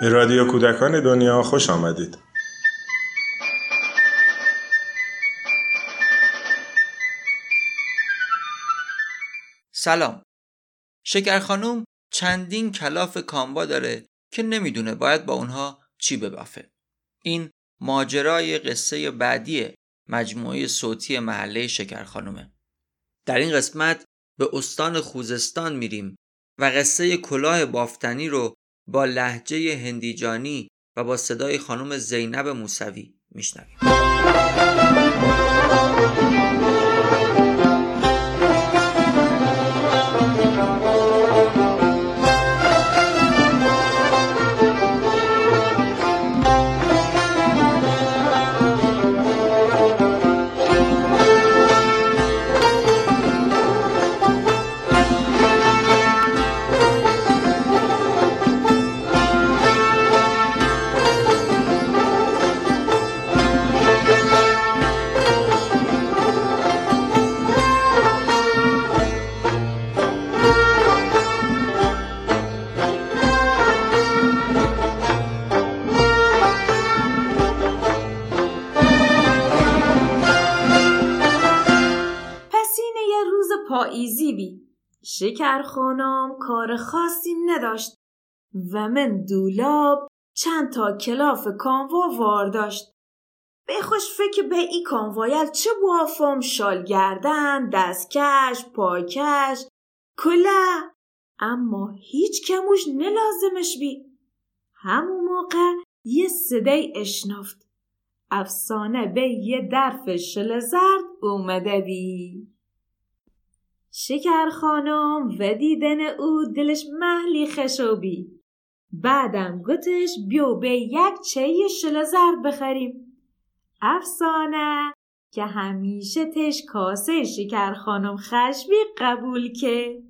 به رادیو کودکان دنیا خوش آمدید. سلام. شکر خانوم چندین کلاف کاموا داره که نمی‌دونه باید با اونها چی ببافه. این ماجرای قصه بعدی مجموعه صوتی محله شکر خانومه. در این قسمت به استان خوزستان میریم و قصه کلاه بافتنی رو با لحجه هندیجانی و با صدای خانم زینب موسوی میشنویم. شکر خانم کار خاصی نداشت و من دولاب چند تا کلاف کانوا. به خوش فکر به ای کانوایل چه بوافم شال گردن، دستکش، پاکش، کله اما هیچ کموش نلازمش بی. همون موقع یه صدای اشنفت. افسانه به یه درف شل زرد اومده بی. شکر خانم و دیدن او دلش محلی خشوبی. بعدم گتش بیو به یک چه شل زرد بخریم. افسانه که همیشه تش کاسه شکر خانم خشبی قبول که.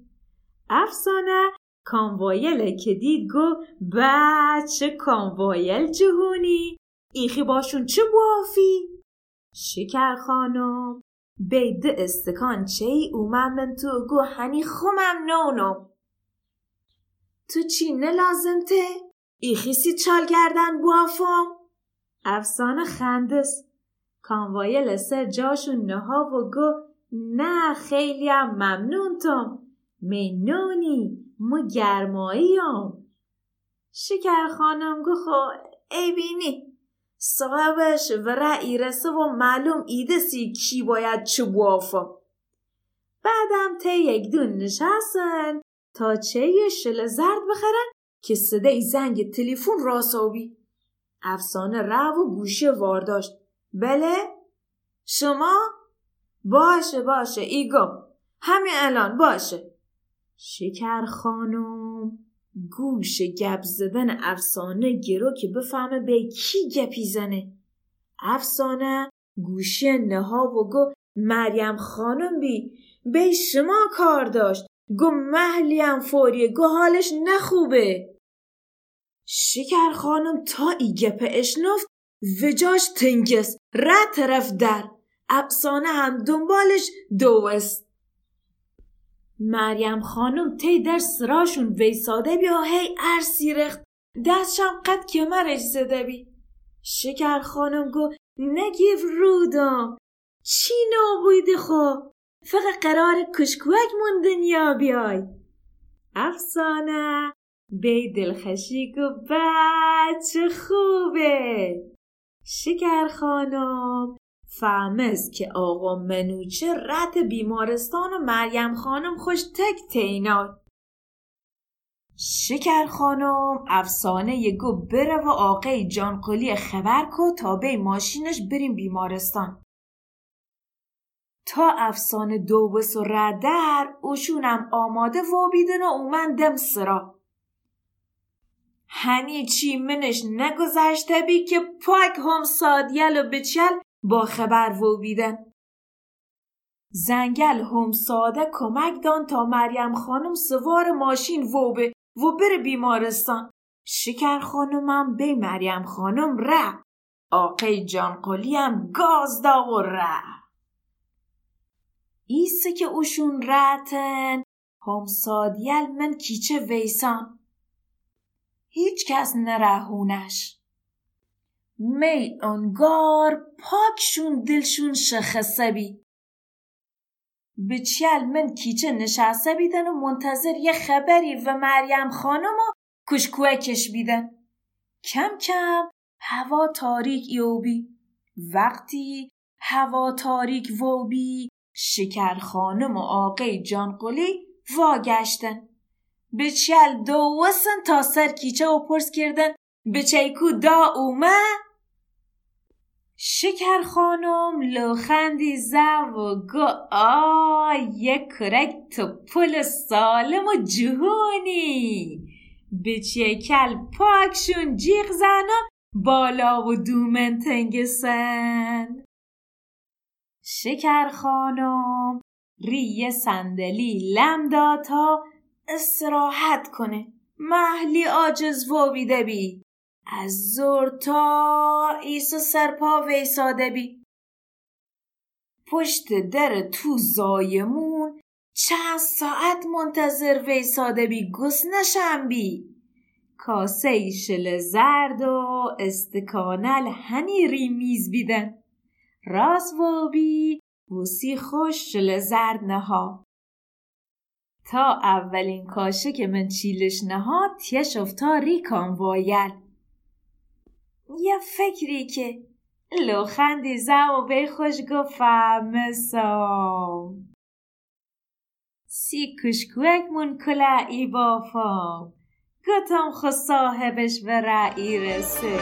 افسانه کانوایل که دید گو بچه کانوایل جهونی. ایخی باشون چه بوافی شکر خانم. بید استکان چه ای اومم من تو گو هنی خومم نونو. تو چی لازم ته؟ ای خیسی چال گردن بوافم؟ افسانه خندس. کانوایل سر جاشون نها و گو نه خیلی هم ممنون تم نونی مو گرماییم شکر خانم گو خو ای بینی. صاحبش و رأی رسه و معلوم ایده سی کی باید چه بوافا. بعدم ته یک دون نشستن تا چه شل زرد بخرن که صدای زنگ تلفن راساوی افسانه رو و گوشه وارداشت بله؟ شما؟ باشه باشه ایگو. همین الان باشه. شکر خانم گوش گپ زدن افسانه گرو که بفهمه به کی گپی زنه. افسانه گوشی نها و گو مریم خانم بی به شما کار داشت. گو محلیم فوریه گو حالش نخوبه. شکر خانم تا ای گپ اشنفت وجاش تنگس ره طرف در. افسانه هم دنبالش دوست. مریم خانم تی در سراشون ویساده بیا. هی ارسی رخت. دستشم قد کمرش زده بی. شکر خانم گو نگیف رودم چی نابویده خو؟ فقط قرار کشکوک من دنیا بیای. افسانه بی دلخشی گو بچه خوبه. شکر خانم. فهمست که آقا منوچه رت بیمارستان و مریم خانم خوش تک تیناد شکر خانم افسانه گو بره و آقای جانقلی خبر کو تا به ماشینش بریم بیمارستان. تا افسانه دو بس و ردر اوشونم آماده و بیدن و اومن دم سرا. هنی چی منش نگذشته بی که پاک هم سادیل و بچل با خبر و بیدن. زنگل هم ساده کمک دان تا مریم خانم سوار ماشین و به و بره بیمارستان. شکر خانمم به مریم خانم ره. آقای جان هم گاز دا و ره. ایسه که اوشون رتن. هم سادیل من کیچه ویسان. هیچ کس نرهونش. می انگار پاکشون دلشون شخصه بی به چیل من کیچه نشسته بیدن و منتظر یه خبری و مریم خانم و کشکوکش بیدن. کم کم هوا تاریک یوبی وقتی هوا تاریک ووبی شکر خانم و آقای جانقلی واگشتن. به چل دو وسن تا سر کیچه و پرس کردن. به چیکو دا اومه شکر خانم لوخندی زب و گو آ یک کرک تو پل سالم و جهونی. به کل پاکشون جیغ زنا بالا و دومن تنگسن. شکر خانم ریه صندلی لم داد تا استراحت کنه. محلی آجز و بیده بی. از زور تا ایسا سرپا ویساده بی. پشت در تو زایمون چند ساعت منتظر ویساده بی. گس نشم بی. کاسه شل زرد و استکانل هنی ریمیز بیدن. راست و بی بوسی خوش شل زرد نها. تا اولین کاشه که من چیلش نها تیش افتا ریکان وایل. یه فکری که لوخندی زم و بی خوش گفت سام. سی کشکوک من کلا ای بافام گتم خو صاحبش و رعی رسه.